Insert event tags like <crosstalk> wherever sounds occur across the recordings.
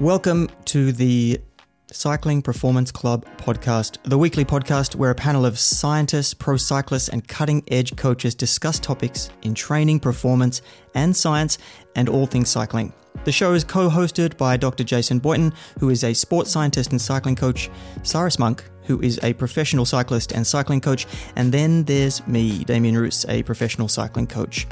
Welcome to the Cycling Performance Club podcast, the weekly podcast where a panel of scientists, pro cyclists, and cutting edge coaches discuss topics in training, performance, and science, and all things cycling. The show is co hosted by Dr. Jason Boynton, who is a sports scientist and cycling coach, Cyrus Monk, who is a professional cyclist and cycling coach, and then there's me, Damien Roos, a professional cycling coach.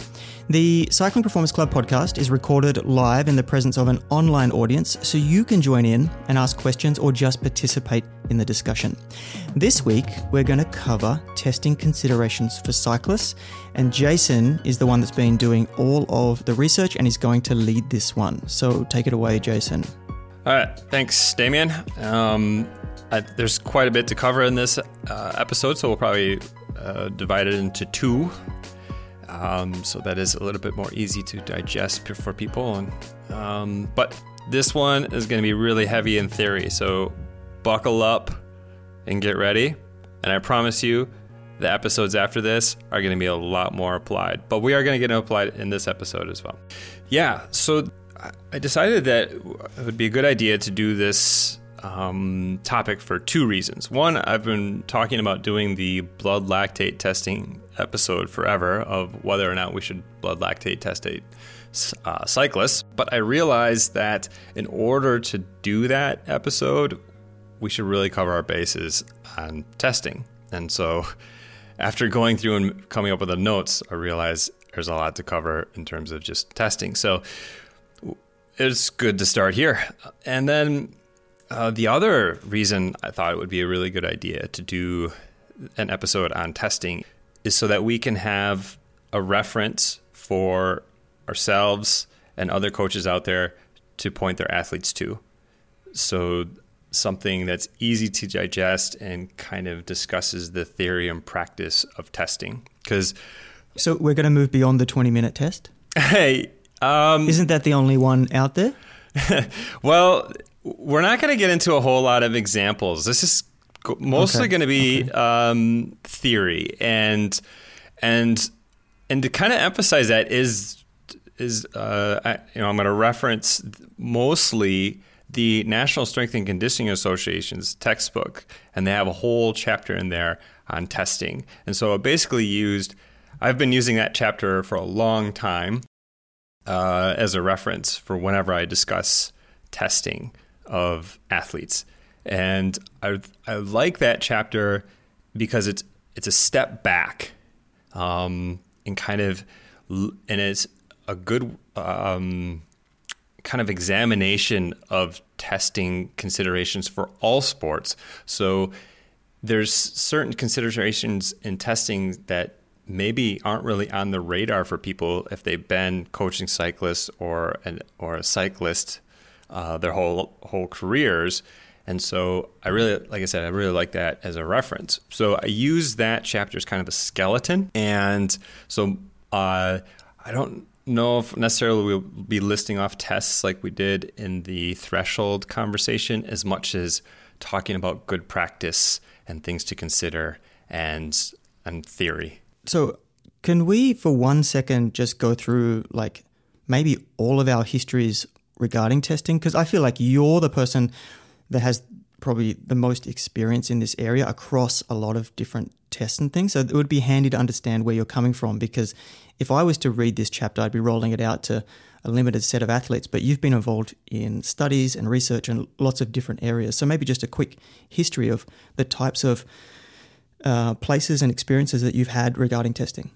The Cycling Performance Club podcast is recorded live in the presence of an online audience, so you can join in and ask questions or just participate in the discussion. This week, we're going to cover testing considerations for cyclists, and Jason is the one that's been doing all of the research and is going to lead this one. So take it away, Jason. All right, thanks, Damien. Um, There's quite a bit to cover in this uh, episode, so we'll probably uh, divide it into two um, so that is a little bit more easy to digest for people. And, um, but this one is going to be really heavy in theory, so buckle up and get ready. And I promise you, the episodes after this are going to be a lot more applied. But we are going to get applied in this episode as well. Yeah, so I decided that it would be a good idea to do this um, topic for two reasons. One, I've been talking about doing the blood lactate testing episode forever of whether or not we should blood lactate test uh, cyclist, but I realized that in order to do that episode, we should really cover our bases on testing. And so, after going through and coming up with the notes, I realized there's a lot to cover in terms of just testing. So, it's good to start here. And then uh, the other reason I thought it would be a really good idea to do an episode on testing is so that we can have a reference for ourselves and other coaches out there to point their athletes to. So, something that's easy to digest and kind of discusses the theory and practice of testing. Because. So, we're going to move beyond the 20 minute test? <laughs> Hey. Um, Isn't that the only one out there? <laughs> well, we're not going to get into a whole lot of examples. This is mostly okay. going to be okay. um, theory and and and to kind of emphasize that is is uh, I, you know I'm going to reference mostly the National Strength and Conditioning Association's textbook, and they have a whole chapter in there on testing. And so I basically used I've been using that chapter for a long time uh, as a reference for whenever I discuss testing of athletes. And I, I like that chapter because it's it's a step back, um, and kind of and it's a good um, kind of examination of testing considerations for all sports. So there's certain considerations in testing that maybe aren't really on the radar for people if they've been coaching cyclists or an, or a cyclist uh, their whole whole careers. And so I really, like I said, I really like that as a reference. So I use that chapter as kind of a skeleton. And so uh, I don't know if necessarily we'll be listing off tests like we did in the threshold conversation as much as talking about good practice and things to consider and and theory. So can we for one second just go through like maybe all of our histories regarding testing? Because I feel like you're the person that has probably the most experience in this area across a lot of different tests and things. So it would be handy to understand where you're coming from because if I was to read this chapter, I'd be rolling it out to a limited set of athletes, but you've been involved in studies and research in lots of different areas. So maybe just a quick history of the types of uh, places and experiences that you've had regarding testing.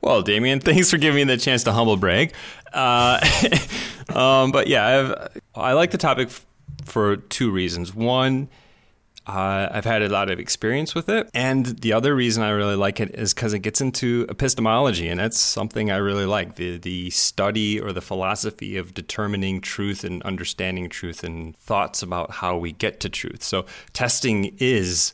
Well, Damien, <laughs> thanks for giving me the chance to humble brag. Uh, <laughs> um, but yeah, I've, I like the topic f- for two reasons. One, uh, I've had a lot of experience with it. And the other reason I really like it is because it gets into epistemology, and that's something I really like the, the study or the philosophy of determining truth and understanding truth and thoughts about how we get to truth. So, testing is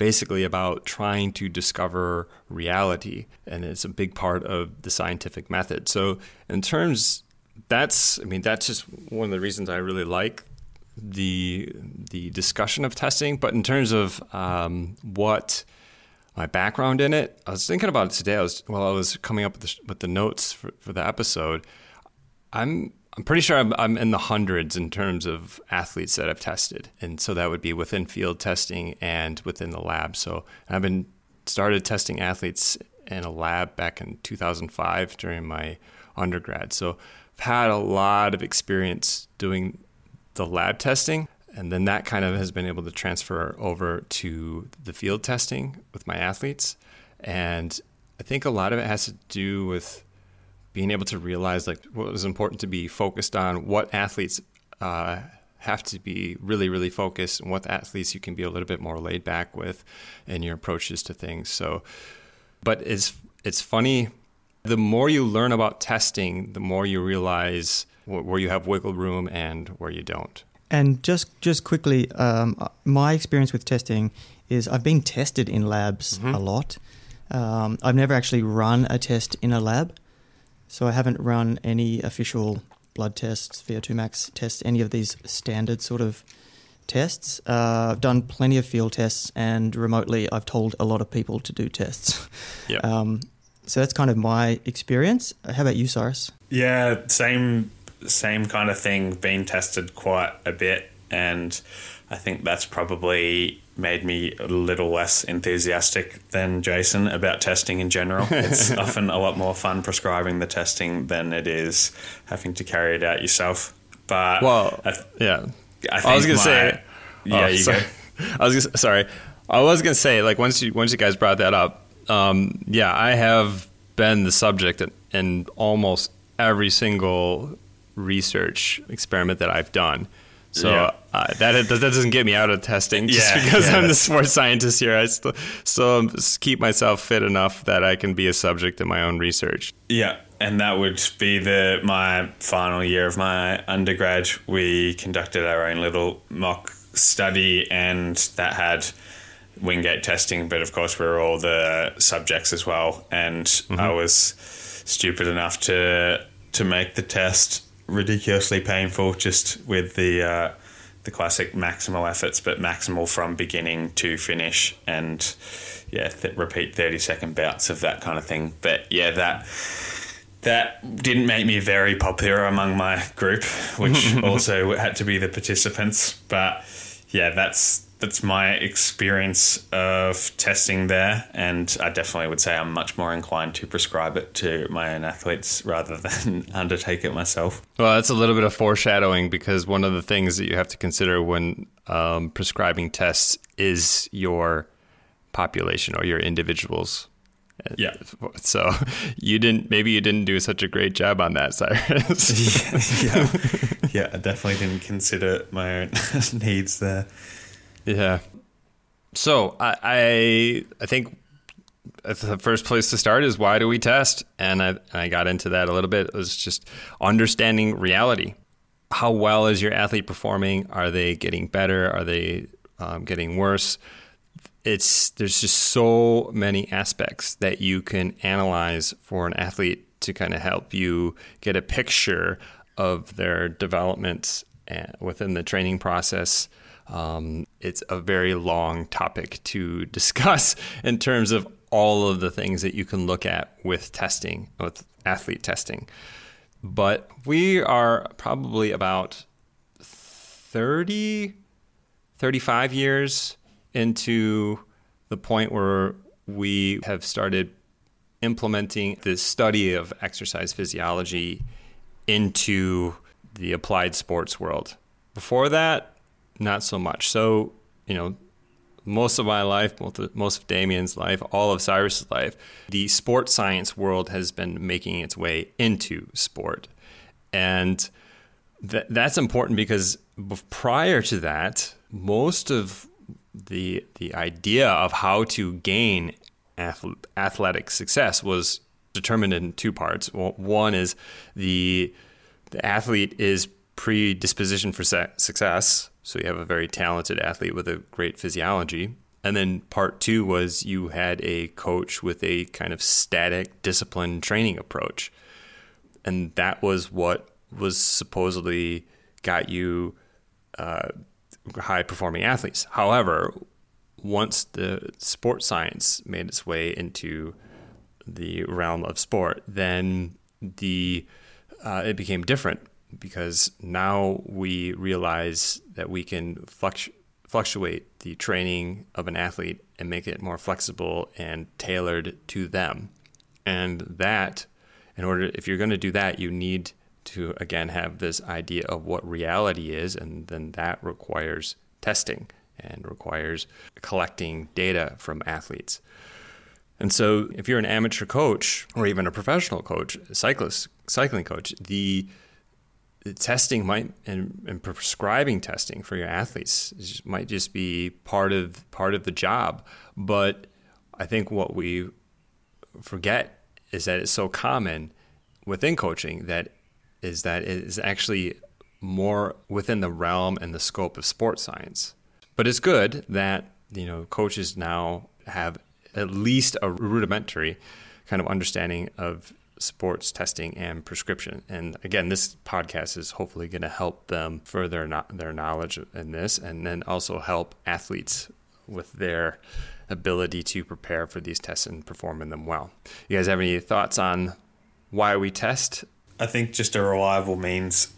basically about trying to discover reality, and it's a big part of the scientific method. So, in terms, that's I mean that's just one of the reasons I really like the the discussion of testing. But in terms of um, what my background in it, I was thinking about it today. I was while I was coming up with the, with the notes for, for the episode. I'm I'm pretty sure I'm, I'm in the hundreds in terms of athletes that I've tested, and so that would be within field testing and within the lab. So I've been started testing athletes in a lab back in 2005 during my undergrad. So I've had a lot of experience doing the lab testing, and then that kind of has been able to transfer over to the field testing with my athletes. And I think a lot of it has to do with being able to realize like what was important to be focused on, what athletes uh, have to be really, really focused, and what athletes you can be a little bit more laid back with in your approaches to things. So, but it's it's funny. The more you learn about testing, the more you realize where you have wiggle room and where you don't. And just just quickly, um, my experience with testing is I've been tested in labs mm-hmm. a lot. Um, I've never actually run a test in a lab. So I haven't run any official blood tests, VO2 max tests, any of these standard sort of tests. Uh, I've done plenty of field tests, and remotely, I've told a lot of people to do tests. Yeah. <laughs> Um, so that's kind of my experience. How about you, Cyrus? Yeah, same same kind of thing. Been tested quite a bit, and I think that's probably made me a little less enthusiastic than Jason about testing in general. It's <laughs> often a lot more fun prescribing the testing than it is having to carry it out yourself. But well, I, yeah, I, I was gonna my, say, yeah, oh, you sorry. go. <laughs> I was gonna, sorry. I was gonna say like once you once you guys brought that up, um, yeah, I have been the subject in, in almost every single research experiment that I've done. So yeah. uh, that that doesn't get me out of testing just yeah, because yeah, I'm the sports scientist here. I still still keep myself fit enough that I can be a subject in my own research. Yeah, and that would be the my final year of my undergrad. We conducted our own little mock study, and that had Wingate testing, but of course we were all the subjects as well. And mm-hmm. I was stupid enough to to make the test ridiculously painful just with the uh, the classic maximal efforts, but maximal from beginning to finish, and yeah, th- repeat thirty second bouts of that kind of thing. But yeah, that that didn't make me very popular among my group, which <laughs> also had to be the participants. But yeah, that's that's my experience of testing there, and I definitely would say I'm much more inclined to prescribe it to my own athletes rather <laughs> than undertake it myself. Well, that's a little bit of foreshadowing because one of the things that you have to consider when um, prescribing tests is your population or your individuals. Yeah. <laughs> So you didn't. Maybe you didn't do such a great job on that, Cyrus. <laughs> yeah, yeah, yeah. I definitely didn't consider my own needs there. Yeah. So I, I, I think the first place to start is why do we test? And I, I got into that a little bit. It was just understanding reality. How well is your athlete performing? Are they getting better? Are they um, getting worse? It's there's just so many aspects that you can analyze for an athlete to kind of help you get a picture of their development uh, within the training process um, it's a very long topic to <laughs> discuss in terms of all of the things that you can look at with testing, with athlete testing. But we are probably about 30, 35 years into the point where we have started implementing the study of exercise physiology into the applied sports world. Before that, not so much. So, you know, most of my life, most of Damien's life, all of Cyrus's life, the sports science world has been making its way into sport. And th- that's important because prior to that, most of the the idea of how to gain ath- athletic success was determined in two parts. One is the the athlete is predisposition for success, so you have a very talented athlete with a great physiology. And then part two was you had a coach with a kind of static, discipline training approach. And that was what was supposedly got you uh, high performing athletes. However, once the sports science made its way into the realm of sport, then the uh, it became different because now we realize that we can fluctu- fluctuate the training of an athlete and make it more flexible and tailored to them. And that, in order, if you're going to do that, you need to again have this idea of what reality is, and then that requires testing and requires collecting data from athletes. And so, if you're an amateur coach or even a professional coach, cyclist, cycling coach, the testing might and, and, prescribing testing for your athletes might just be part of part of the job. But I think what we forget is that it's so common within coaching that is that it is actually more within the realm and the scope of sports science. But it's good that you know coaches now have at least a rudimentary kind of understanding of sports testing and prescription. And again, this podcast is hopefully going to help them further their knowledge in this, and then also help athletes with their ability to prepare for these tests and perform in them well. You guys have any thoughts on why we test? I think just a reliable means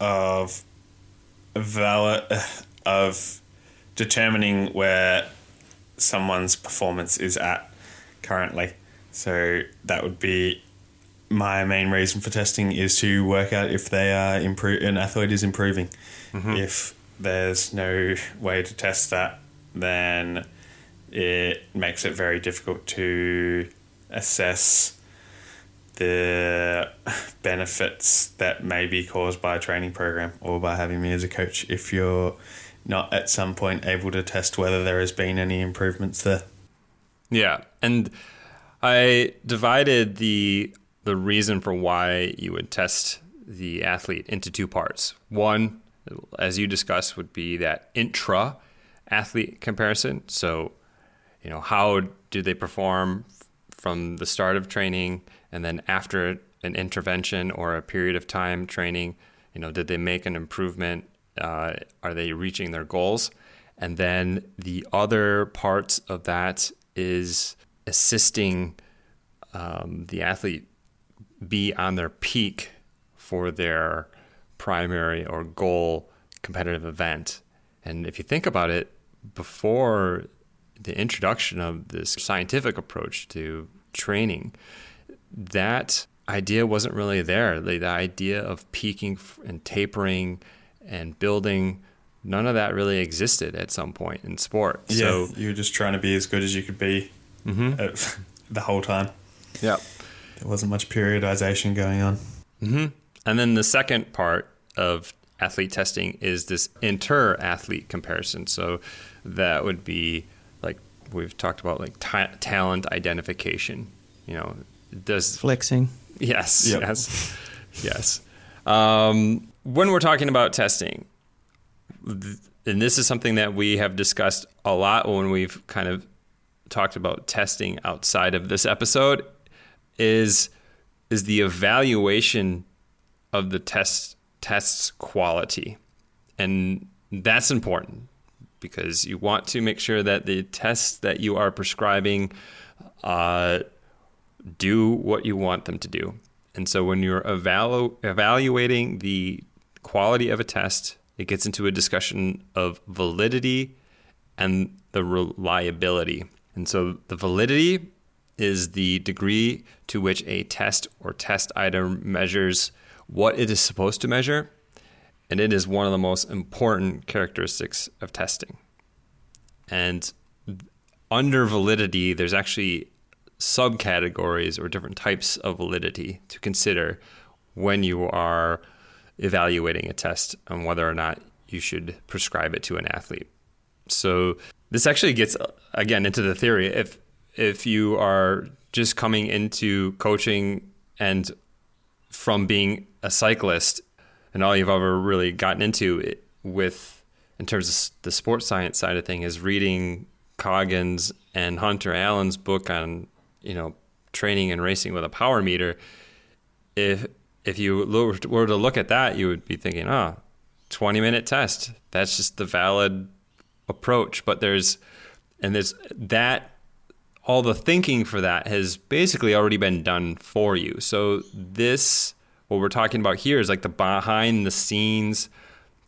of valid of determining where someone's performance is at currently. So that would be my main reason for testing is to work out if they are improve an athlete is improving. Mm-hmm. If there's no way to test that, then it makes it very difficult to assess the benefits that may be caused by a training program or by having me as a coach if you're not at some point able to test whether there has been any improvements there. Yeah, and I divided the the reason for why you would test the athlete into two parts. One, as you discussed, would be that intra athlete comparison. So, you know, how do they perform from the start of training and then after an intervention or a period of time training? You know, did they make an improvement uh, are they reaching their goals? And then the other part of that is assisting um, the athlete be on their peak for their primary or goal competitive event. And if you think about it, before the introduction of this scientific approach to training, that idea wasn't really there. The, the idea of peaking and tapering and building none of that really existed at some point in sport. Yeah, so you were just trying to be as good as you could be mm-hmm. <laughs> the whole time. Yeah, there wasn't much periodization going on. Mm-hmm. And then the second part of athlete testing is this inter-athlete comparison. So that would be like we've talked about, like ta- talent identification. You know, does flexing? Yes, yep. yes, yes. Um, when we're talking about testing, and this is something that we have discussed a lot when we've kind of talked about testing outside of this episode, is is the evaluation of the test test's quality, and that's important because you want to make sure that the tests that you are prescribing uh, do what you want them to do. And so when you're evalu- evaluating the quality of a test, it gets into a discussion of validity and the reliability. And so the validity is the degree to which a test or test item measures what it is supposed to measure. And it is one of the most important characteristics of testing. And under validity, there's actually subcategories or different types of validity to consider when you are evaluating a test on whether or not you should prescribe it to an athlete. So this actually gets again into the theory. If if you are just coming into coaching and from being a cyclist and all you've ever really gotten into with in terms of the sports science side of thing is reading Coggan's and Hunter Allen's book on you know training and racing with a power meter, if if you were to look at that, you would be thinking, oh, 20 minute test. That's just the valid approach. But there's and there's that all the thinking for that has basically already been done for you. So this what we're talking about here is like the behind the scenes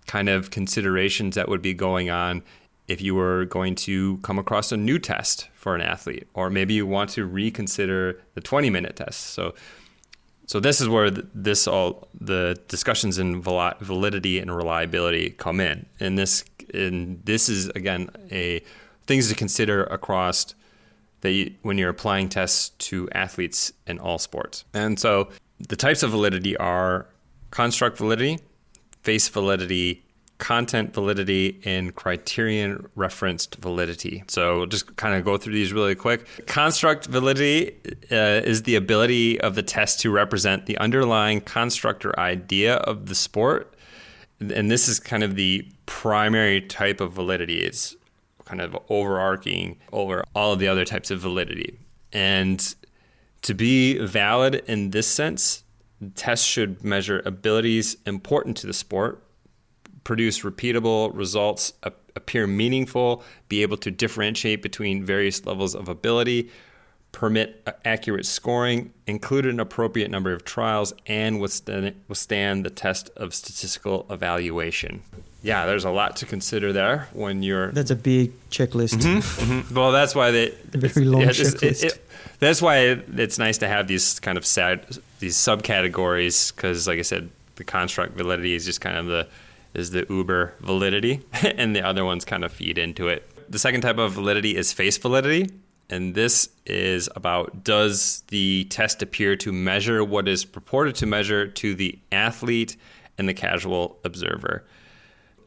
kind of considerations that would be going on if you were going to come across a new test for an athlete, or maybe you want to reconsider the 20 minute test. So, so this is where this all the discussions in validity and reliability come in, and this and this is again a things to consider across that when you're applying tests to athletes in all sports. And so the types of validity are construct validity, face validity, content validity, and criterion referenced validity. So we'll just kind of go through these really quick. Construct validity uh, is the ability of the test to represent the underlying construct or idea of the sport. And this is kind of the primary type of validity. It's kind of overarching over all of the other types of validity. And to be valid in this sense, tests should measure abilities important to the sport, produce repeatable results, appear meaningful, be able to differentiate between various levels of ability, permit accurate scoring, include an appropriate number of trials, and withstand the test of statistical evaluation. Yeah, there's a lot to consider there when you're. That's a big checklist. Mm-hmm, mm-hmm. Well, that's why they. A very long yeah, checklist. It, it, that's why it's nice to have these kind of sad these subcategories because, like I said, the construct validity is just kind of the is the uber validity, <laughs> and the other ones kind of feed into it. The second type of validity is face validity, and this is about does the test appear to measure what is purported to measure to the athlete and the casual observer.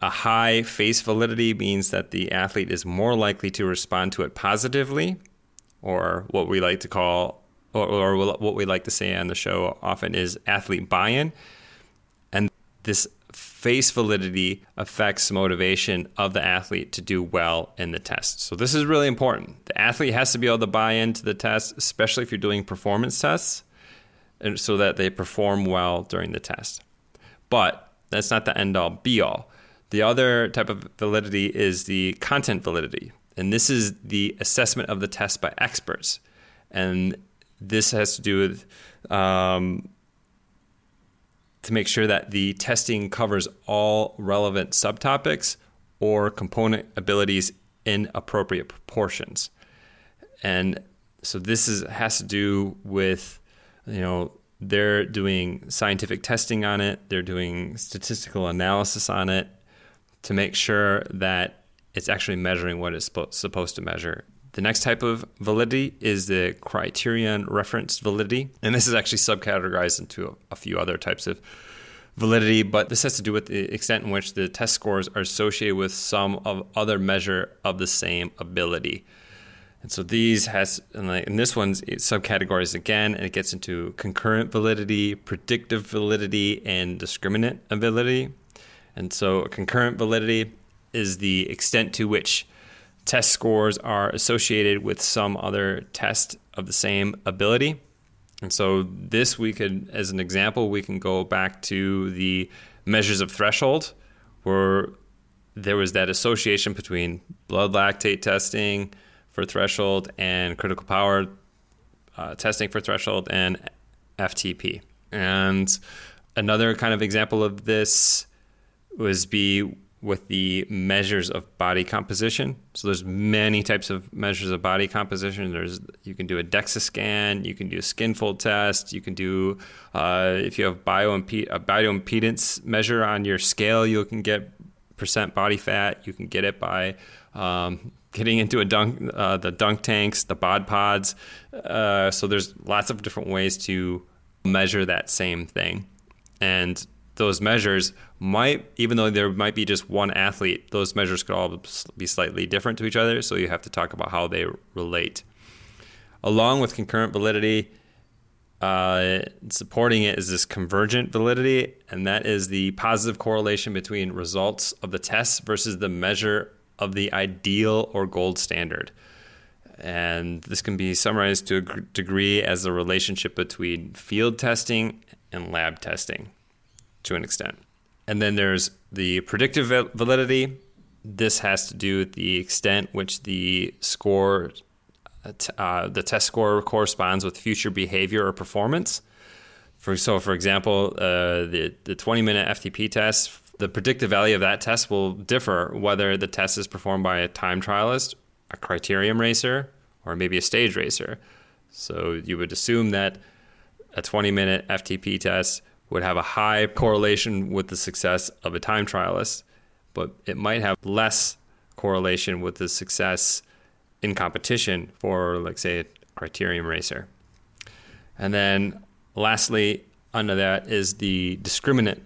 A high face validity means that the athlete is more likely to respond to it positively, or what we like to call, or, or what we like to say on the show often is athlete buy in. And this face validity affects motivation of the athlete to do well in the test. So this is really important. The athlete has to be able to buy into the test, especially if you're doing performance tests, and so that they perform well during the test. But that's not the end all be all. The other type of validity is the content validity, and this is the assessment of the test by experts. And this has to do with um, to make sure that the testing covers all relevant subtopics or component abilities in appropriate proportions. And so this is has to do with you know they're doing scientific testing on it, they're doing statistical analysis on it to make sure that it's actually measuring what it's supposed to measure. The next type of validity is the criterion referenced validity. And this is actually subcategorized into a, few other types of validity, but this has to do with the extent in which the test scores are associated with some of other measure of the same ability. And so these has, and this one's subcategories again, and it gets into concurrent validity, predictive validity, and discriminant validity. And so concurrent validity is the extent to which test scores are associated with some other test of the same ability. And so this we could, as an example, we can go back to the measures of threshold, where there was that association between blood lactate testing for threshold and critical power uh, testing for threshold and FTP. And another kind of example of this was be with the measures of body composition. So there's many types of measures of body composition. There's you can do a DEXA scan, you can do a skin fold test, you can do uh, if you have bioimpe- a bioimpedance measure on your scale, you can get percent body fat. You can get it by um, getting into a dunk, uh, the dunk tanks, the bod pods. Uh, so there's lots of different ways to measure that same thing, and those measures might, even though there might be just one athlete, those measures could all be slightly different to each other. So you have to talk about how they relate. Along with concurrent validity, uh, supporting it is this convergent validity, and that is the positive correlation between results of the test versus the measure of the ideal or gold standard. And this can be summarized to a degree as the relationship between field testing and lab testing to an extent. And then there's the predictive validity. This has to do with the extent which the score, uh, the test score corresponds with future behavior or performance. For so, for example, uh, the the 20 minute FTP test, the predictive value of that test will differ whether the test is performed by a time trialist, a criterium racer, or maybe a stage racer. So you would assume that a 20 minute FTP test would have a high correlation with the success of a time trialist, but it might have less correlation with the success in competition for, like, say, a criterium racer. And then lastly, under that is the discriminant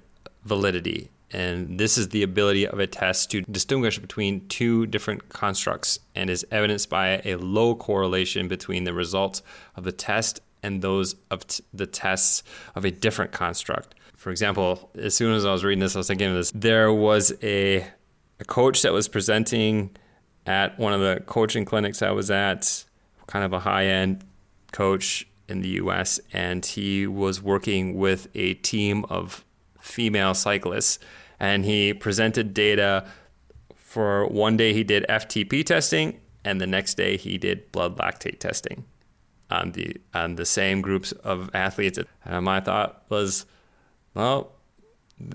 validity. And this is the ability of a test to distinguish between two different constructs and is evidenced by a low correlation between the results of the test and those of t- the tests of a different construct. For example, as soon as I was reading this, I was thinking of this. There was a, a coach that was presenting at one of the coaching clinics I was at, kind of a high end coach in the US, and he was working with a team of female cyclists. And he presented data for one day he did FTP testing, and the next day he did blood lactate testing on the on the same groups of athletes. And my thought was, well,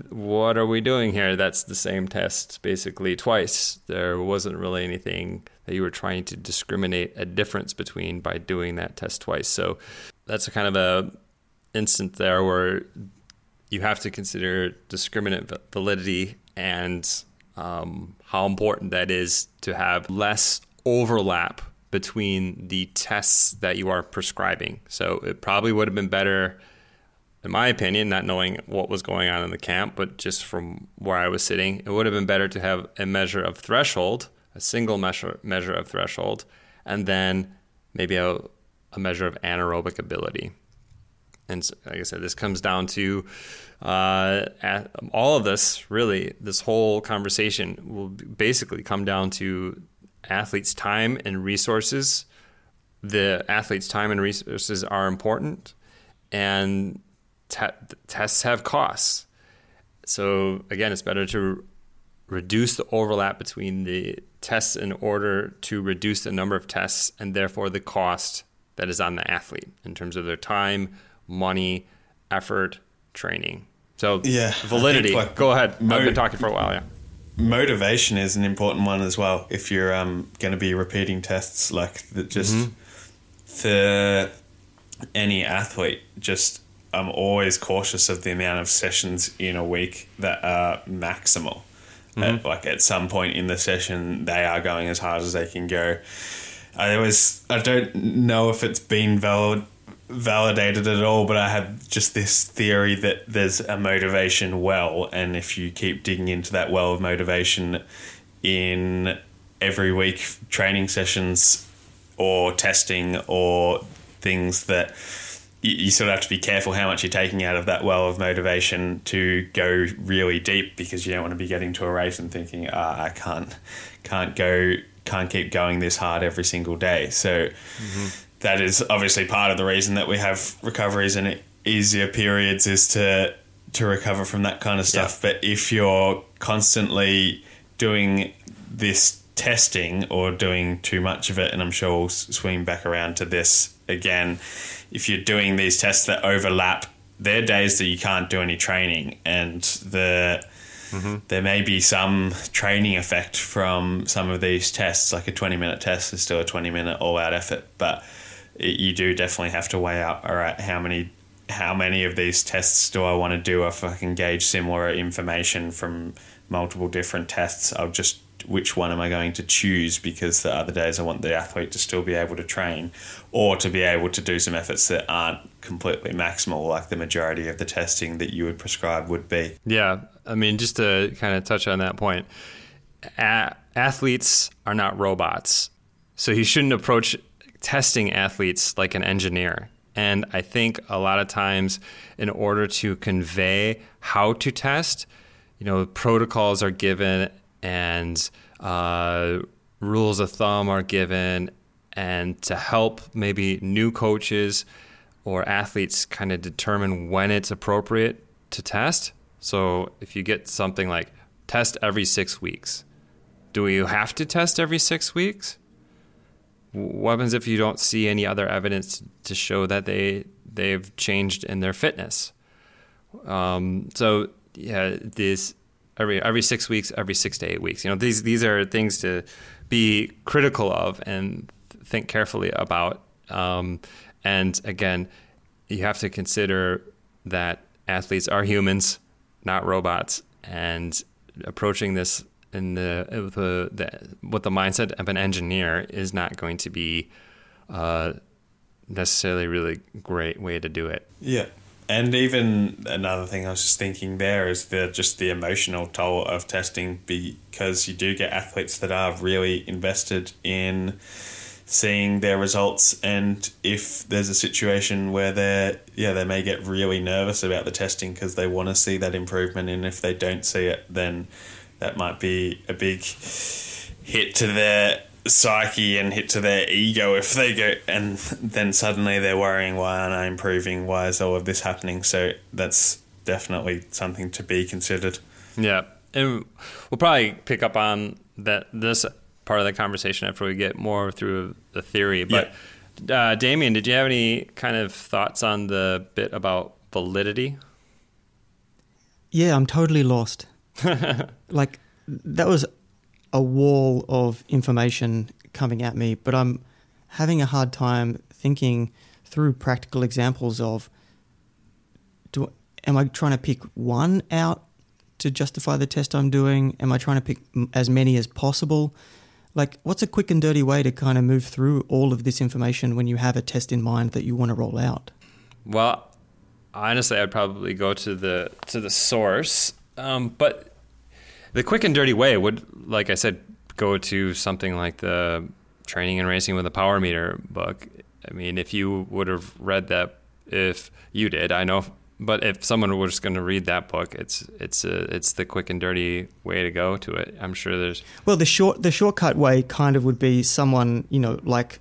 what are we doing here? That's the same test basically twice. There wasn't really anything that you were trying to discriminate a difference between by doing that test twice. So that's a kind of a instant there where you have to consider discriminant validity and um, how important that is to have less overlap between the tests that you are prescribing. So it probably would have been better in my opinion, not knowing what was going on in the camp, but just from where I was sitting, it would have been better to have a measure of threshold, a single measure measure of threshold, and then maybe a, a measure of anaerobic ability. And like I said, this comes down to uh, all of this. Really, this whole conversation will basically come down to athletes' time and resources. The athletes' time and resources are important, and te- tests have costs. So again, it's better to reduce the overlap between the tests in order to reduce the number of tests and therefore the cost that is on the athlete in terms of their time, money, effort, training. So yeah, validity. Like go ahead. Mo- I've been talking for a while. Yeah. Motivation is an important one as well. If you're um, going to be repeating tests, like the, just mm-hmm. for any athlete, just I'm always cautious of the amount of sessions in a week that are maximal. Mm-hmm. At, like at some point in the session, they are going as hard as they can go. I was I don't know if it's been valid, validated at all, but I have just this theory that there's a motivation well, and if you keep digging into that well of motivation in every week training sessions or testing or things that you, you sort of have to be careful how much you're taking out of that well of motivation to go really deep because you don't want to be getting to a race and thinking, ah, I can't, can't go, can't keep going this hard every single day. So mm-hmm. That is obviously part of the reason that we have recoveries and easier periods is to to recover from that kind of stuff. Yeah. But if you're constantly doing this testing or doing too much of it, and I'm sure we'll swing back around to this again if you're doing these tests that overlap, there are days that you can't do any training, and the mm-hmm. there may be some training effect from some of these tests. Like a 20 minute test is still a 20 minute all out effort, but you do definitely have to weigh up. All right, how many how many of these tests do I want to do if I can gauge similar information from multiple different tests? I'll just which one am I going to choose because the other days I want the athlete to still be able to train or to be able to do some efforts that aren't completely maximal like the majority of the testing that you would prescribe would be. Yeah, I mean just to kind of touch on that point, a- athletes are not robots. So you shouldn't approach testing athletes like an engineer. And I think a lot of times in order to convey how to test, you know, protocols are given and uh, rules of thumb are given, and to help maybe new coaches or athletes kind of determine when it's appropriate to test. So if you get something like test every six weeks, do you have to test every six weeks? What happens if you don't see any other evidence to show that they they've changed in their fitness. Um, so yeah, this every every six weeks, every six to eight weeks. You know, these these are things to be critical of and think carefully about. Um, and again, you have to consider that athletes are humans, not robots, and approaching this in the the, the with the mindset of an engineer is not going to be uh, necessarily a really great way to do it. Yeah. And even another thing I was just thinking there is the just the emotional toll of testing because you do get athletes that are really invested in seeing their results and if there's a situation where they're yeah they may get really nervous about the testing because they want to see that improvement and if they don't see it then that might be a big hit to their psyche and hit to their ego if they go and then suddenly they're worrying why aren't I improving why is all of this happening so that's definitely something to be considered yeah and we'll probably pick up on that this part of the conversation after we get more through the theory. But yeah. uh, Damien, did you have any kind of thoughts on the bit about validity? Yeah, I'm totally lost. <laughs> like that was a wall of information coming at me, but I'm having a hard time thinking through practical examples of do am I trying to pick one out to justify the test I'm doing? Am I trying to pick as many as possible? Like, what's a quick and dirty way to kind of move through all of this information when you have a test in mind that you want to roll out? Well, honestly, I'd probably go to the to the source, um, but the quick and dirty way would, like I said, go to something like the Training and Racing with a Power Meter book. I mean, if you would have read that, if you did, I know but if someone was going to read that book, it's it's a, uh, it's the quick and dirty way to go to it. I'm sure there's well the short the shortcut way kind of would be someone you know like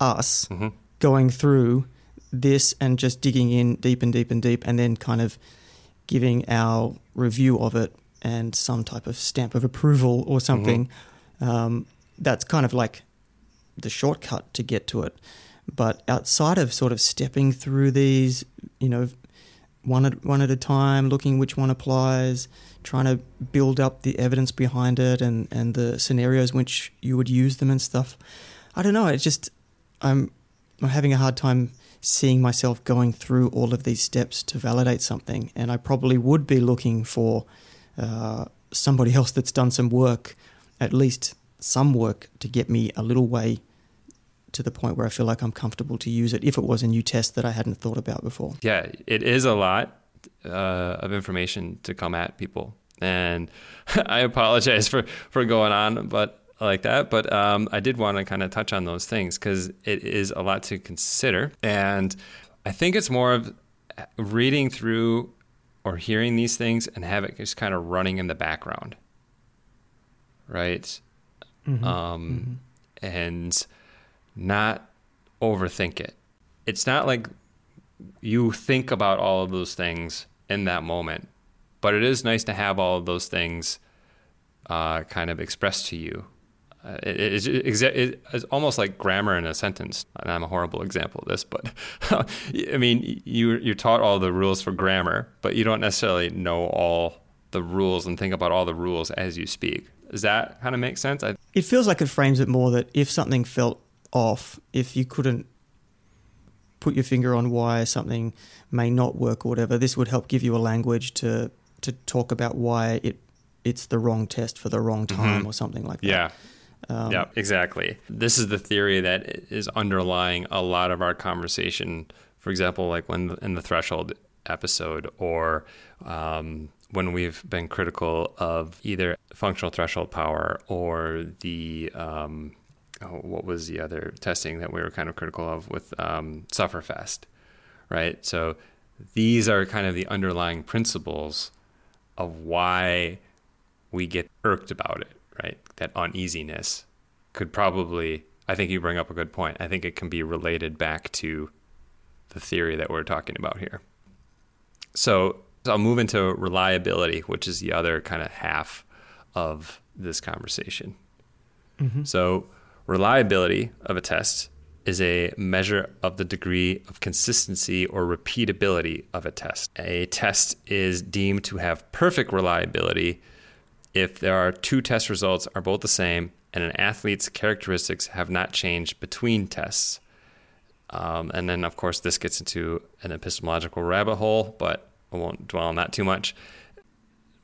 us mm-hmm. going through this and just digging in deep and deep and deep, and then kind of giving our review of it and some type of stamp of approval or something. Mm-hmm. Um, that's kind of like the shortcut to get to it. But outside of sort of stepping through these, you know, one at one at a time, looking which one applies, trying to build up the evidence behind it and, and the scenarios which you would use them and stuff. I don't know. It's just I'm I'm having a hard time seeing myself going through all of these steps to validate something, and I probably would be looking for uh, somebody else that's done some work, at least some work, to get me a little way to the point where I feel like I'm comfortable to use it if it was a new test that I hadn't thought about before. Yeah, it is a lot uh, of information to come at people. And <laughs> I apologize for, for going on, but like that. But um, I did want to kind of touch on those things because it is a lot to consider. And I think it's more of reading through or hearing these things and have it just kind of running in the background. Right. Mm-hmm. Um, mm-hmm. And not overthink it. It's not like you think about all of those things in that moment, but it is nice to have all of those things uh, kind of expressed to you. Uh, it, it, it, it's almost like grammar in a sentence, and I'm a horrible example of this, but <laughs> I mean, you, you're taught all the rules for grammar, but you don't necessarily know all the rules and think about all the rules as you speak. Does that kind of make sense? I, it feels like it frames it more that if something felt off if you couldn't put your finger on why something may not work or whatever. This would help give you a language to to talk about why it it's the wrong test for the wrong mm-hmm. time mm-hmm. or something like that. Yeah. Um, yeah, exactly. This is the theory that is underlying a lot of our conversation. For example, like when in the threshold episode, or um, when we've been critical of either functional threshold power or the um, oh, what was the other testing that we were kind of critical of with um, Sufferfest, right? So these are kind of the underlying principles of why we get irked about it, right? That uneasiness could probably, I think you bring up a good point. I think it can be related back to the theory that we're talking about here. So, so I'll move into reliability, which is the other kind of half of this conversation. Mm-hmm. So reliability of a test is a measure of the degree of consistency or repeatability of a test. A test is deemed to have perfect reliability if there are two test results are both the same and an athlete's characteristics have not changed between tests. Um, and then, of course, this gets into an epistemological rabbit hole, but I won't dwell on that too much.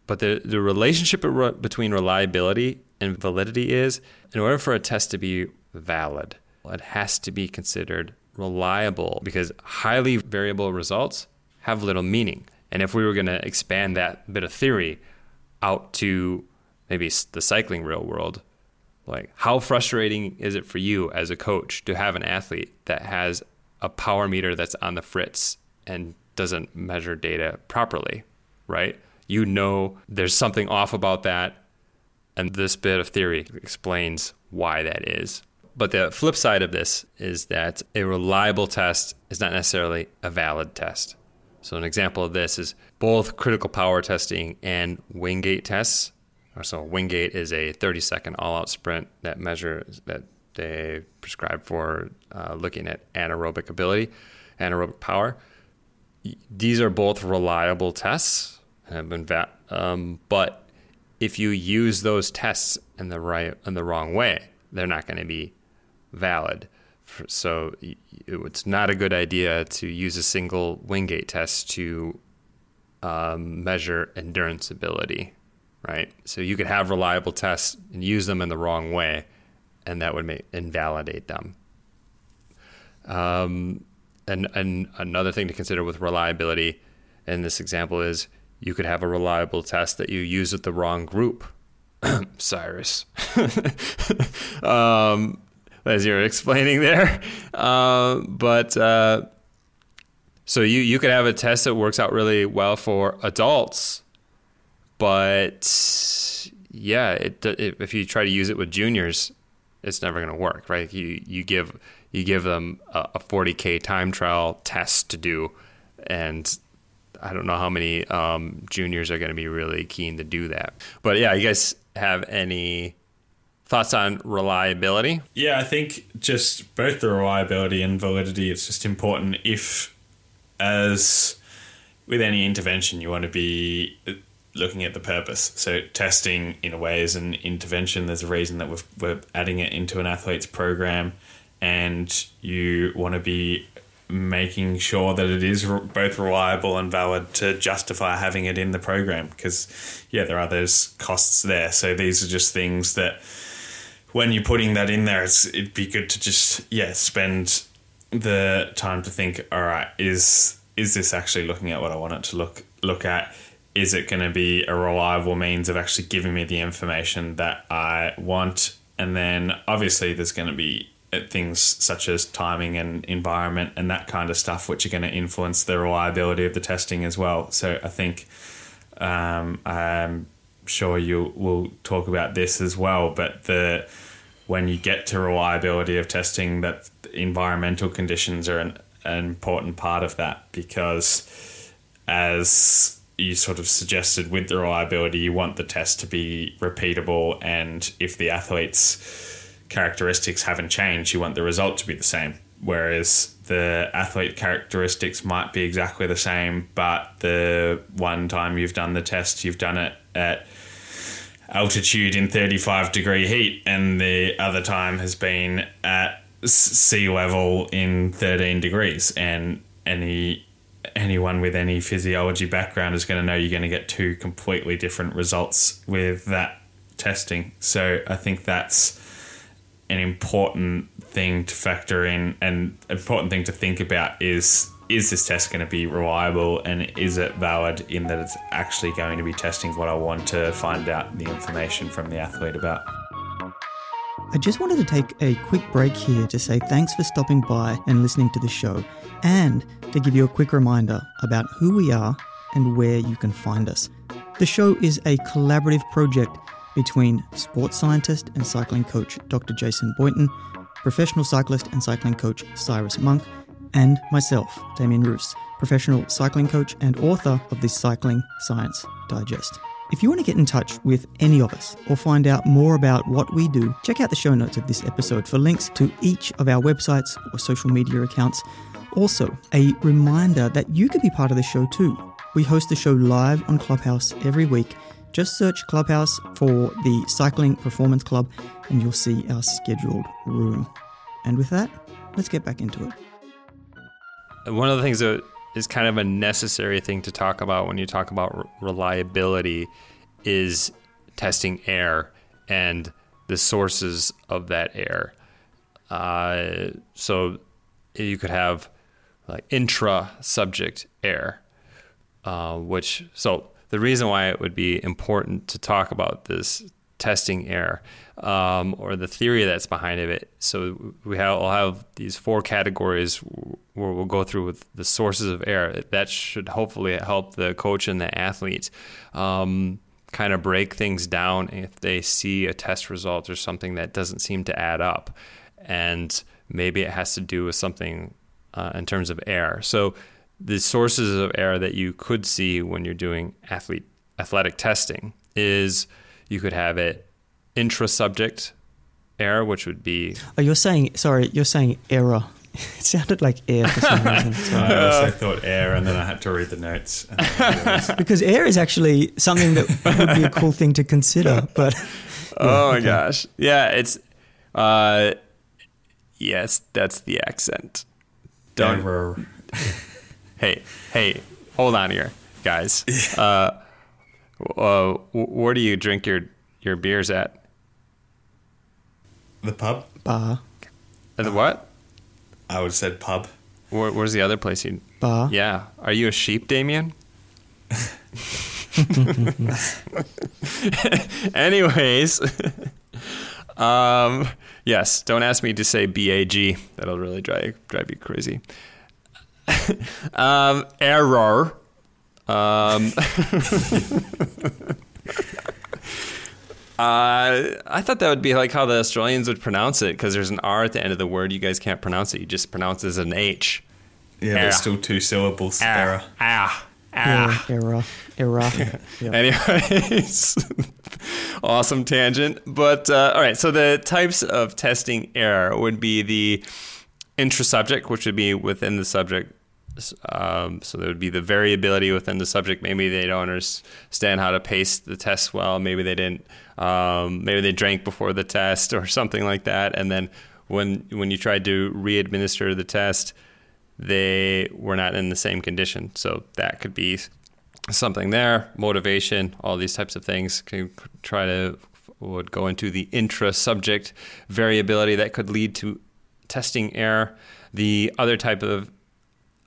But the, the relationship between reliability and validity is in order for a test to be valid, it has to be considered reliable because highly variable results have little meaning. And if we were going to expand that bit of theory out to maybe the cycling real world, like how frustrating is it for you as a coach to have an athlete that has a power meter that's on the fritz and doesn't measure data properly, right? You know there's something off about that and this bit of theory explains why that is. But the flip side of this is that a reliable test is not necessarily a valid test. So, an example of this is both critical power testing and Wingate tests. So, Wingate is a 30 second all out sprint that measures that they prescribe for uh, looking at anaerobic ability, anaerobic power. These are both reliable tests, have been va- um, but if you use those tests in the right in the wrong way, they're not going to be valid. So it's not a good idea to use a single Wingate test to um, measure endurance ability, right? So you could have reliable tests and use them in the wrong way, and that would make, invalidate them. Um, and, and another thing to consider with reliability in this example is you could have a reliable test that you use with the wrong group. <coughs> Cyrus. <laughs> um, as you're explaining there. Uh, but uh, so you, you could have a test that works out really well for adults, but yeah, it, it, if you try to use it with juniors, it's never going to work, right? You you give you give them a, a 40k time trial test to do, and I don't know how many um, juniors are going to be really keen to do that. But yeah, you guys have any thoughts on reliability? Yeah, I think just both the reliability and validity. It's just important if, as with any intervention, you want to be uh, looking at the purpose. So testing, in a way, is an intervention. There's a reason that we are adding it into an athlete's program, and you want to be making sure that it is both reliable and valid to justify having it in the program because yeah there are those costs there so these are just things that when you're putting that in there it's it'd be good to just yeah spend the time to think all right is is this actually looking at what I want it to look look at is it going to be a reliable means of actually giving me the information that I want and then obviously there's going to be things such as timing and environment and that kind of stuff, which are going to influence the reliability of the testing as well. So I think um, I'm sure you will talk about this as well, but the when you get to reliability of testing, that environmental conditions are an, an important part of that because as you sort of suggested with the reliability, you want the test to be repeatable, and if the athletes characteristics haven't changed, you want the result to be the same. Whereas the athlete characteristics might be exactly the same, but the one time you've done the test, you've done it at altitude in 35 degree heat, and the other time has been at sea level in 13 degrees. And any anyone with any physiology background is going to know you're going to get two completely different results with that testing. So I think that's an important thing to factor in and important thing to think about is is this test going to be reliable and is it valid in that it's actually going to be testing what I want to find out the information from the athlete about. I just wanted to take a quick break here to say thanks for stopping by and listening to the show and to give you a quick reminder about who we are and where you can find us. The show is a collaborative project between sports scientist and cycling coach Dr. Jason Boynton, professional cyclist and cycling coach Cyrus Monk, and myself, Damien Roos, professional cycling coach and author of the Cycling Science Digest. If you want to get in touch with any of us or find out more about what we do, check out the show notes of this episode for links to each of our websites or social media accounts. Also, a reminder that you can be part of the show too. We host the show live on Clubhouse every week. Just search Clubhouse for the Cycling Performance Club and you'll see our scheduled room. And with that, let's get back into it. One of the things that is kind of a necessary thing to talk about when you talk about re- reliability is testing air and the sources of that air. Uh, so you could have like intra subject air, uh, which so the reason why it would be important to talk about this testing error um, or the theory that's behind it. So we have, we'll have these four categories where we'll go through with the sources of error. That should hopefully help the coach and the athlete um, kind of break things down if they see a test result or something that doesn't seem to add up. And maybe it has to do with something uh, in terms of error. So the sources of error that you could see when you're doing athlete athletic testing is you could have it intra-subject error, which would be. Oh, you're saying sorry. You're saying error. <laughs> It sounded like air for some reason. <laughs> I also thought air, and then I had to read the notes. <laughs> because air is actually something that would be a cool thing to consider. But oh my okay. gosh, yeah, it's uh, yes, that's the accent. Don't hey, hey, hold on here, guys. Uh, uh, where do you drink your your beers at? The pub. Bar. the what? I would have said pub. Where, where's the other place you? Bar. Yeah. Are you a sheep, Damien? <laughs> Anyways, um, yes. Don't ask me to say bag. That'll really drive drive you crazy. <laughs> um, error. Um, <laughs> Uh, I thought that would be like how the Australians would pronounce it because there's an R at the end of the word. You guys can't pronounce it. You just pronounce it as an H. Yeah, there's still two syllables. Error. Ah. Ah. Error. Error. <laughs> Yeah. Anyways, <laughs> awesome tangent. But uh, all right, so the types of testing error would be the intra-subject, which would be within the subject. Um, so there would be the variability within the subject. Maybe they don't understand how to pace the test well. Maybe they didn't. Um, maybe they drank before the test or something like that. And then when when you tried to re-administer the test, they were not in the same condition. So that could be something there. Motivation, all these types of things can try to would go into the intra-subject variability that could lead to testing error. The other type of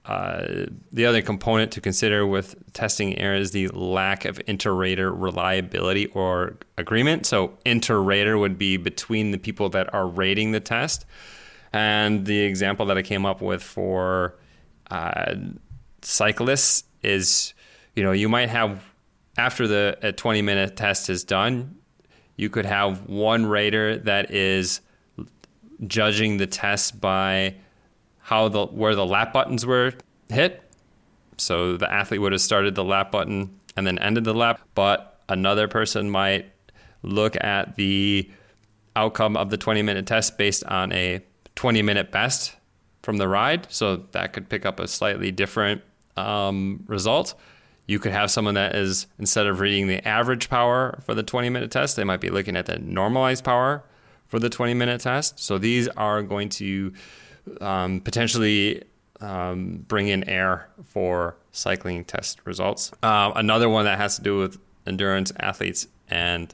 uh, the other component to consider with testing error is the lack of inter-rater reliability or agreement. So inter-rater would be between the people that are rating the test. And the example that I came up with for uh, cyclists is, you know, you might have after the 20 minute test is done, you could have one rater that is judging the test by how the where the lap buttons were hit. So the athlete would have started the lap button and then ended the lap, but another person might look at the outcome of the 20 minute test based on a 20 minute best from the ride. So that could pick up a slightly different um, result. You could have someone that is, instead of reading the average power for the 20 minute test, they might be looking at the normalized power for the 20 minute test. So these are going to um, potentially um, bring in air for cycling test results. Uh, another one that has to do with endurance athletes and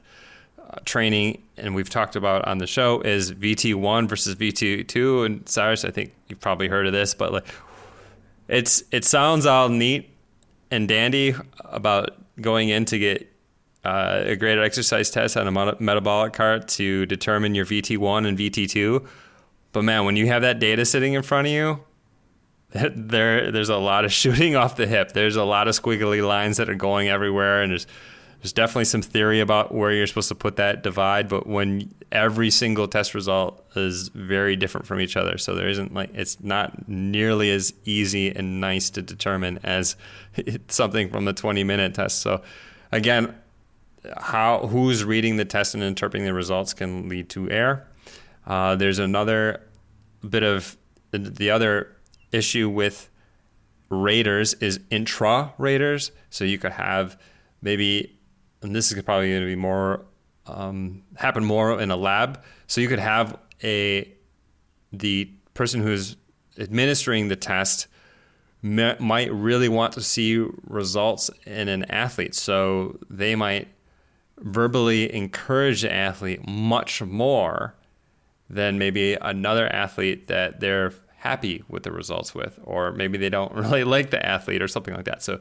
uh, training, and we've talked about on the show, is VT1 versus VT2. And Cyrus, I think you've probably heard of this, but like, it's it sounds all neat and dandy about going in to get uh, a graded exercise test on a metabolic cart to determine your VT1 and VT2. But man, when you have that data sitting in front of you, <laughs> there there's a lot of <laughs> shooting off the hip. There's a lot of squiggly lines that are going everywhere, and there's there's definitely some theory about where you're supposed to put that divide. But when every single test result is very different from each other, so there isn't like it's not nearly as easy and nice to determine as <laughs> something from the 20 minute test. So again, how who's reading the test and interpreting the results can lead to error. Uh, there's another bit of the other issue with raters is intra raters. So you could have maybe, and this is probably going to be more um, happen more in a lab. So you could have a the person who's administering the test might really want to see results in an athlete. So they might verbally encourage the athlete much more than maybe another athlete that they're happy with the results with, or maybe they don't <laughs> really like the athlete or something like that. So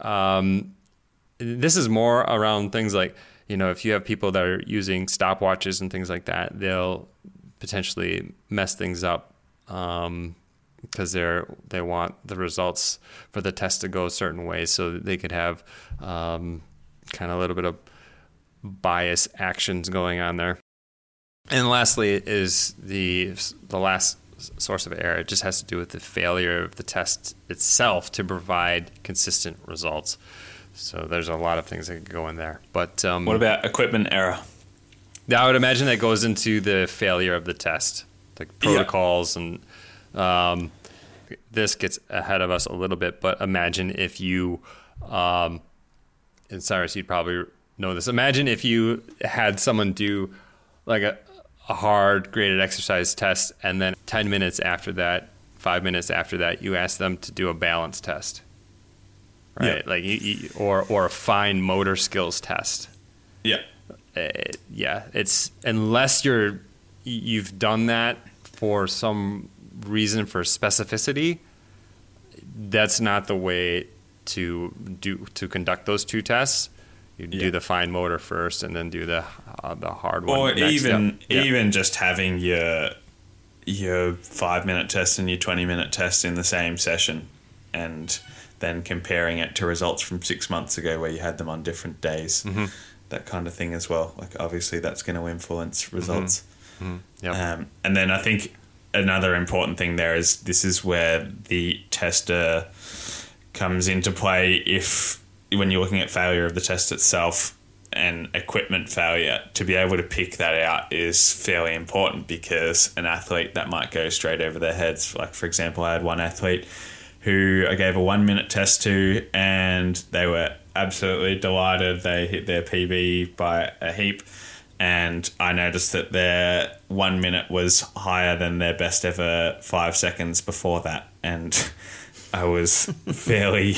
um, this is more around things like, you know, if you have people that are using stopwatches and things like that, they'll potentially mess things up um, because they're they want the results for the test to go a certain way, so they could have um, kind of a little bit of bias actions going on there. And lastly, is the the last source of error. It just has to do with the failure of the test itself to provide consistent results. So there's a lot of things that could go in there. But um, what about equipment error? Now I would imagine that goes into the failure of the test, like protocols yeah. and. Um, this gets ahead of us a little bit, but imagine if you, um, and Cyrus, you'd probably know this. Imagine if you had someone do like a, a hard graded exercise test, and then 10 minutes after that, five minutes after that, you ask them to do a balance test, right? Yeah. Like, you, you, or or a fine motor skills test. Yeah, uh, yeah. It's unless you're you've done that for some reason for specificity. That's not the way to do to conduct those two tests you yeah. do the fine motor first and then do the uh, the hard one. Or even even just having your your five minute test and your twenty minute test in the same session, and then comparing it to results from six months ago where you had them on different days. Mm-hmm. That kind of thing as well. Like obviously that's going to influence results. Mm-hmm. Mm-hmm. Yep. Um, and then I think another important thing there is this is where the tester comes into play if when you're looking at failure of the test itself and equipment failure, to be able to pick that out is fairly important because an athlete that might go straight over their heads. Like, for example, I had one athlete who I gave a one minute test to, and they were absolutely delighted. They hit their PB by a heap. And I noticed that their one minute was higher than their best ever five seconds before that. And <laughs> I was fairly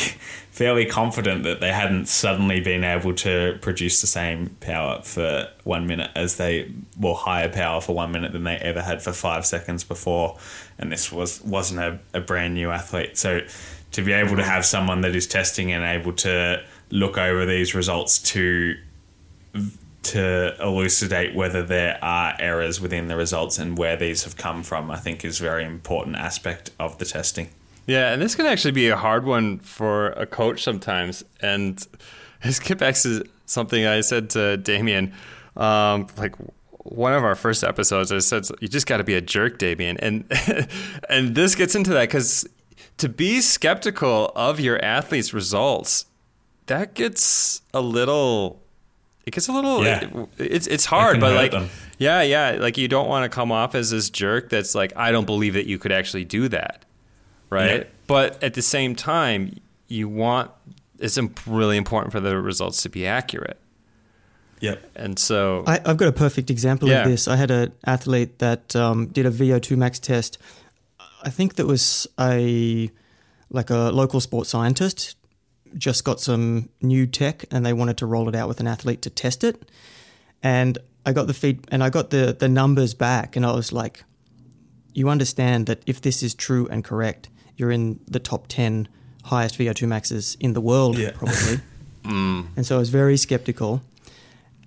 fairly confident that they hadn't suddenly been able to produce the same power for one minute as they well higher power for one minute than they ever had for five seconds before. And this was wasn't a, a brand new athlete. So to be able to have someone that is testing and able to look over these results to to elucidate whether there are errors within the results and where these have come from i think is a very important aspect of the testing yeah, and this can actually be a hard one for a coach sometimes. And his kickbacks is something I said to Damien, um, like one of our first episodes. I said, "You just got to be a jerk, Damien," and <laughs> and this gets into that because to be skeptical of your athlete's results, that gets a little. It gets a little. Yeah. It, it's it's hard, but like. Them. Yeah, yeah. Like you don't want to come off as this jerk that's like, I don't believe that you could actually do that right? Yeah. But at the same time, you want it's really important for the results to be accurate. Yep. And so I, have got a perfect example yeah. of this. I had an athlete that um, did a VO2 max test. I think that was a like a local sports scientist just got some new tech and they wanted to roll it out with an athlete to test it. And I got the feed and I got the the numbers back and I was like, you understand that if this is true and correct, you're in the top 10 highest VO2 maxes in the world, yeah. probably. <laughs> mm. And so I was very skeptical.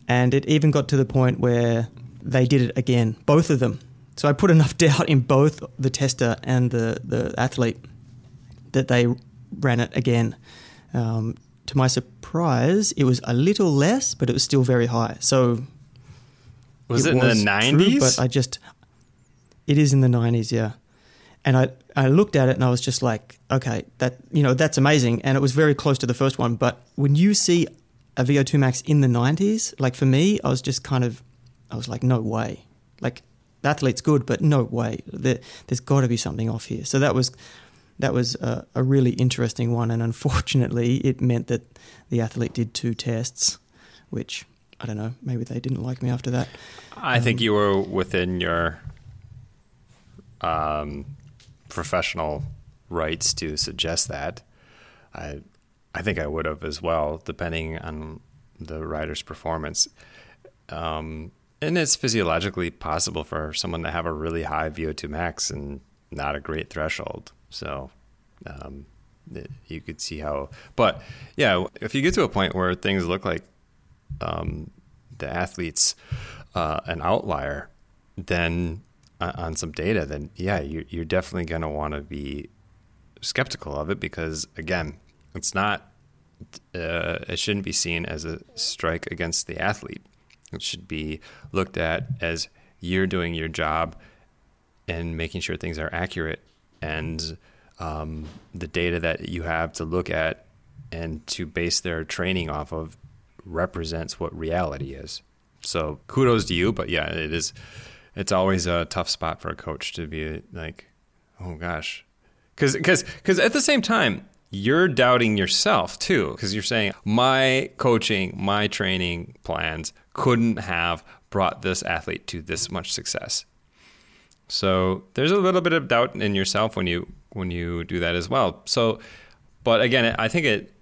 And it even got to the point where they did it again, both of them. So I put <laughs> enough doubt in both the tester and the, the athlete that they ran it again. Um, to my surprise, it was a little less, but it was still very high. So was it, it in the 90s? True, but I just, it is in the 90s, yeah. And I, I looked at it and I was just like, okay, that you know that's amazing, and it was very close to the first one. But when you see a VO2 max in the 90s, like for me, I was just kind of, I was like, no way. Like, the athlete's good, but no way. There, has got to be something off here. So that was that was a, a, really interesting one, and unfortunately, it meant that the athlete did two tests, which I don't know. Maybe they didn't like me after that. I um, think you were within your um, professional rights to suggest that. I I think I would have as well, depending on the rider's performance. Um, and it's physiologically possible for someone to have a really high VO2 max and not a great threshold. So um, you could see how. But yeah, if you get to a point where things look like um, the athlete's uh, an outlier, then uh, on some data, then yeah, you're, you're definitely going to want to be skeptical of it because again, it's not. Uh, it shouldn't be seen as a strike against the athlete. It should be looked at as you're doing your job and making sure things are accurate and um, the data that you have to look at and to base their training off of represents what reality is. So kudos to you, but yeah, it is. It's always a tough spot for a coach to be like, oh gosh, because because because at the same time you're doubting yourself too because you're saying my coaching my training plans couldn't have brought this athlete to this much success so there's a little bit of doubt in yourself when you when you do that as well. So, but again, I think it,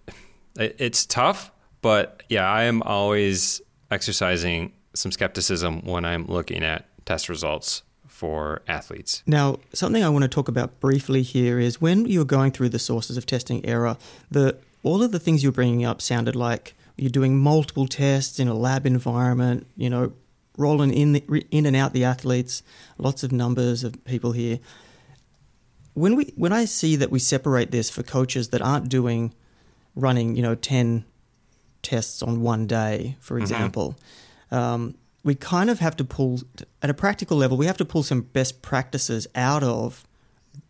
it it's tough. But yeah, I am always exercising some skepticism when I'm looking at test results for athletes. Now, something I want to talk about briefly here is when you were going through the sources of testing error, the all of the things you were bringing up sounded like you're doing multiple tests in a lab environment, you know, rolling in the, in and out the athletes, lots of numbers of people here when we when I see that we separate this for coaches that aren't doing running, you know, ten tests on one day, for mm-hmm. example, mm-hmm. um, we kind of have to pull at a practical level. We have to pull some best practices out of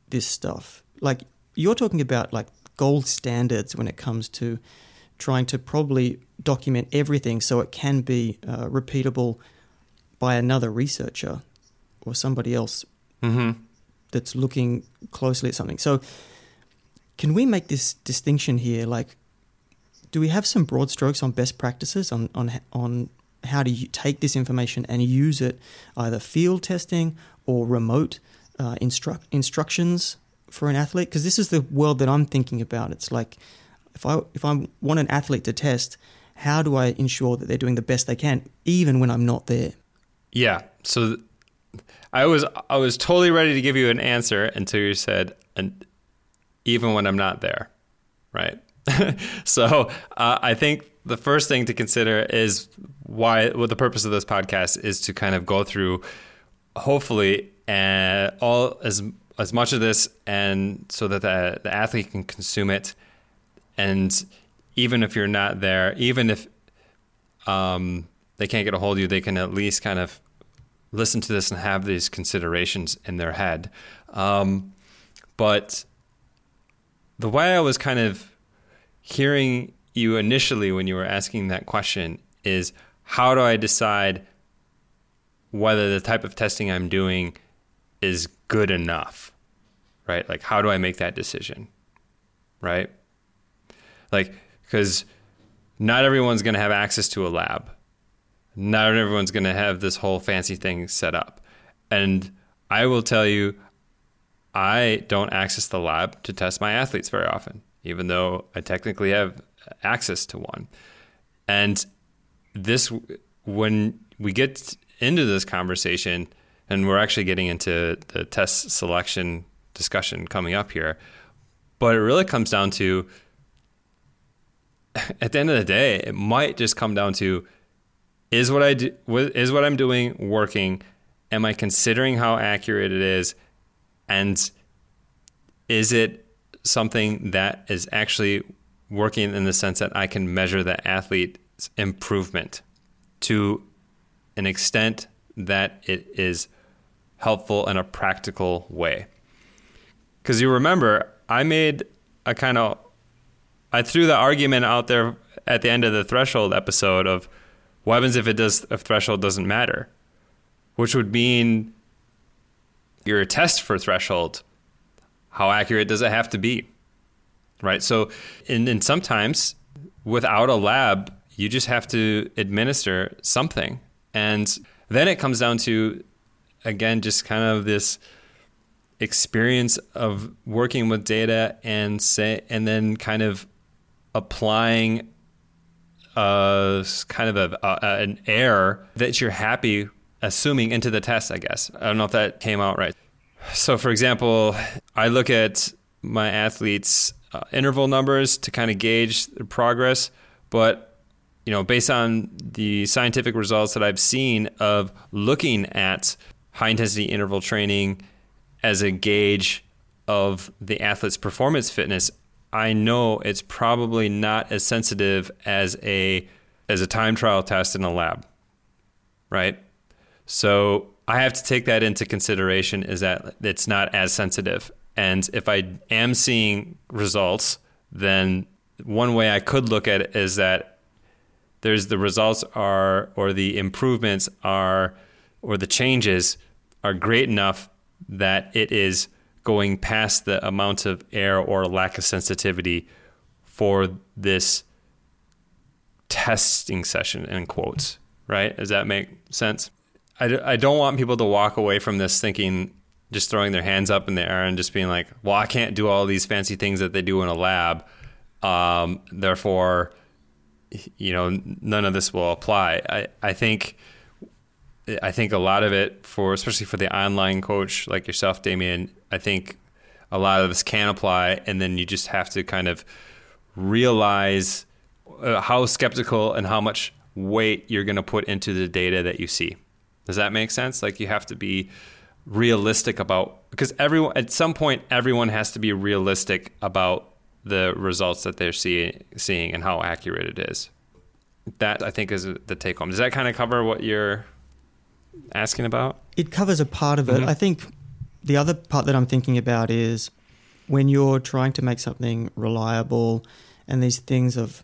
this stuff. Like you're talking about, like gold standards when it comes to trying to probably document everything so it can be uh, repeatable by another researcher or somebody else. Mm-hmm that's looking closely at something. So, can we make this distinction here? Like, do we have some broad strokes on best practices on on on how to take this information and use it either field testing or remote uh, instruct instructions for an athlete? Because this is the world that I'm thinking about. It's like if I if I want an athlete to test, how do I ensure that they're doing the best they can, even when I'm not there? Yeah. So I was I was totally ready to give you an answer until you said, and even when I'm not there, right? <laughs> so uh, I think the first thing to consider is why. What the purpose of this podcast is to kind of go through, hopefully, uh, all as as much of this, and so that the, the athlete can consume it, and even if you're not there, even if um, they can't get a hold of you, they can at least kind of listen to this and have these considerations in their head. Um, but the way I was kind of hearing you initially when you were asking that question is how do I decide whether the type of testing I'm doing is good enough? Right? Like, how do I make that decision? Right? Like, because not everyone's going to have access to a lab not everyone's going to have this whole fancy thing set up. And I will tell you, I don't access the lab to test my athletes very often, even though I technically have access to one. And this, when we get into this conversation, and we're actually getting into the test selection discussion coming up here, but it really comes down to <laughs> at the end of the day, it might just come down to is what I do is what I'm doing working? Am I considering how accurate it is? And is it something that is actually working in the sense that I can measure the athlete's improvement to an extent that it is helpful in a practical way? Because you remember, I made a kind of I threw the argument out there at the end of the threshold episode of what happens if it does if threshold doesn't matter, which would mean your test for threshold. How accurate does it have to be? Right. So, and, and sometimes without a lab, you just have to administer something, and then it comes down to again just kind of this experience of working with data and say and then kind of applying uh, kind of a, a, an error that you're happy assuming into the test, I guess. I don't know if that came out right. So, for example, I look at my athletes' uh, interval numbers to kind of gauge their progress, but you know, based on the scientific results that I've seen of looking at high intensity interval training as a gauge of the athlete's performance fitness, I know it's probably not as sensitive as a as a time trial test in a lab. Right? So I have to take that into consideration is that it's not as sensitive. And if I am seeing results, then one way I could look at it is that there's the results are or the improvements are or the changes are great enough that it is going past the amount of error or lack of sensitivity for this testing session in quotes right does that make sense I, I don't want people to walk away from this thinking just throwing their hands up in the air and just being like well i can't do all these fancy things that they do in a lab um, therefore you know none of this will apply i, I think I think a lot of it for especially for the online coach like yourself, Damien, I think a lot of this can apply and then you just have to kind of realize uh, how skeptical and how much weight you're going to put into the data that you see. Does that make sense? Like you have to be realistic about because everyone at some point everyone has to be realistic about the results that they're see, seeing and how accurate it is. That I think is the take home. Does that kind of cover what you're asking about? It covers a part of it. Mm-hmm. I think the other part that I'm thinking about is when you're trying to make something reliable and these things of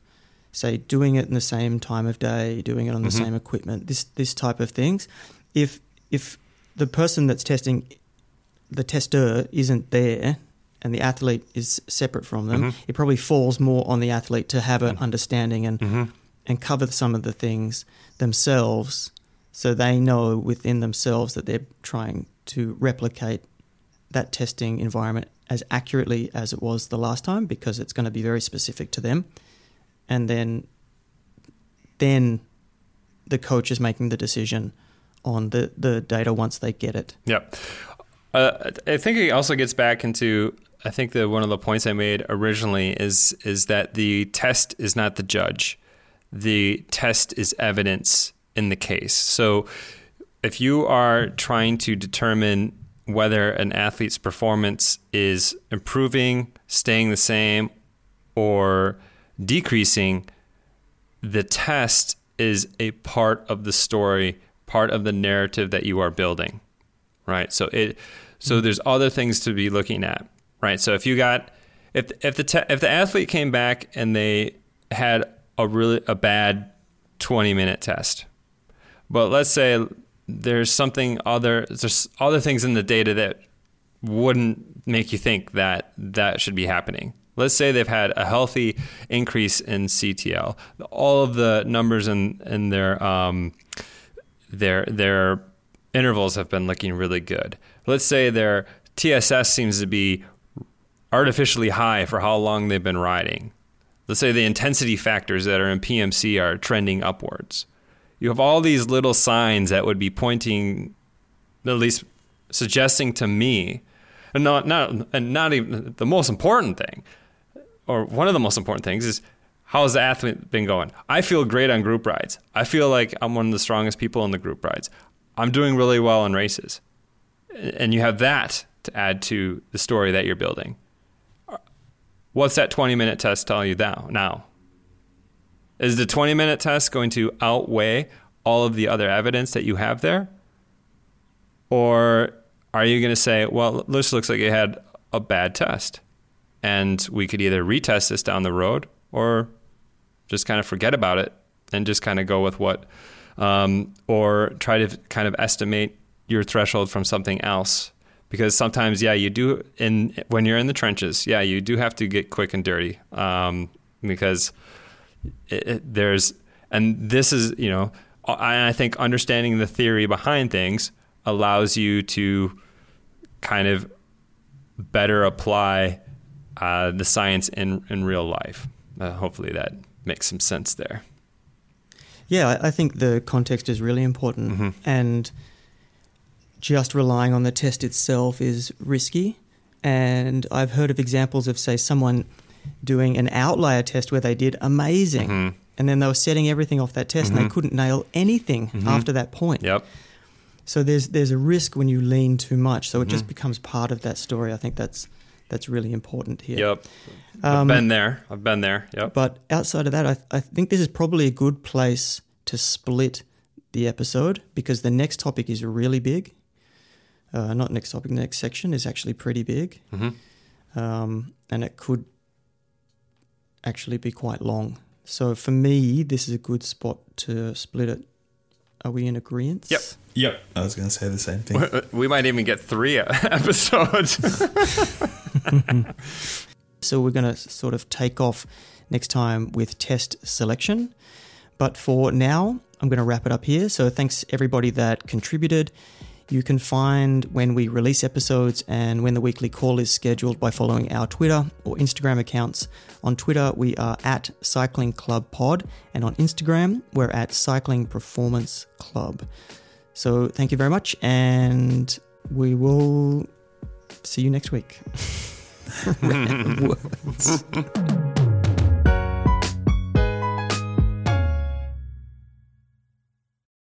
say doing it in the same time of day, doing it on the mm-hmm. same equipment, this this type of things. If if the person that's testing the tester isn't there and the athlete is separate from them, mm-hmm. it probably falls more on the athlete to have an mm-hmm. understanding and mm-hmm. and cover some of the things themselves so they know within themselves that they're trying to replicate that testing environment as accurately as it was the last time because it's going to be very specific to them. And then then the coach is making the decision on the, the data once they get it. Yep. Uh, I think it also gets back into I think that one of the points I made originally is is that the test is not the judge. The test is evidence in the case. So if you are trying to determine whether an athlete's performance is improving, staying the same, or decreasing, the test is a part of the story, part of the narrative that you are building. Right? So it so mm-hmm. there's other things to be looking at, right? So if you got if if the te- if the athlete came back and they had a really a bad 20 minute test, but let's say there's something other there's other things in the data that wouldn't make you think that that should be happening. Let's say they've had a healthy increase in CTL. All of the numbers in in their um, their their intervals have been looking really good. Let's say their TSS seems to be artificially high for how long they've been riding. Let's say the intensity factors that are in PMC are trending upwards you have all these little signs that would be pointing, at least suggesting to me, and not not and not even the most important thing, or one of the most important things is how's the athlete been going? I feel great on group rides. I feel like I'm one of the strongest people in the group rides. I'm doing really well in races, and you have that to add to the story that you're building. What's that 20 minute test tell you? Now, is the 20 minute test going to outweigh all of the other evidence that you have there? Or are you going to say, well, this looks like it had a bad test and we could either retest this down the road or Just kind of forget about it and just kind of go with what, um, or try to kind of estimate your threshold from something else. Because sometimes, yeah, you do in when you're in the trenches, yeah, you do have to get quick and dirty. Um, because it, it, there's, and this is, you know, I, I think understanding the theory behind things allows you to kind of better apply uh, the science in in real life. Uh, hopefully, that makes some sense there. Yeah, I think the context is really important, mm-hmm. and just relying on the test itself is risky. And I've heard of examples of, say, someone doing an outlier test where they did amazing, mm-hmm. and then they were setting everything off that test, mm-hmm. and they mm-hmm. couldn't nail anything mm-hmm. after that point. Yep. So there's there's a risk when you lean too much. So it just mm-hmm. becomes part of that story. I think that's that's really important here. Yep. I've um, been there. I've been there. Yep. But outside of that, I, I think this is probably a good place to split the episode because the next topic is really big. Uh, not next topic, the next section is actually pretty big. Mm-hmm. Um, and it could actually be quite long. So for me, this is a good spot to split it. Are we in agreement? Yep. Yep. I was going to say the same thing. We might even get three <laughs> episodes. <laughs> so we're going to sort of take off next time with test selection. But for now, I'm going to wrap it up here. So thanks everybody that contributed. You can find when we release episodes and when the weekly call is scheduled by following our Twitter or Instagram accounts. On Twitter, we are at Cycling Club Pod, and on Instagram, we're at Cycling Performance Club. So thank you very much, and we will see you next week. <laughs> <laughs> <laughs>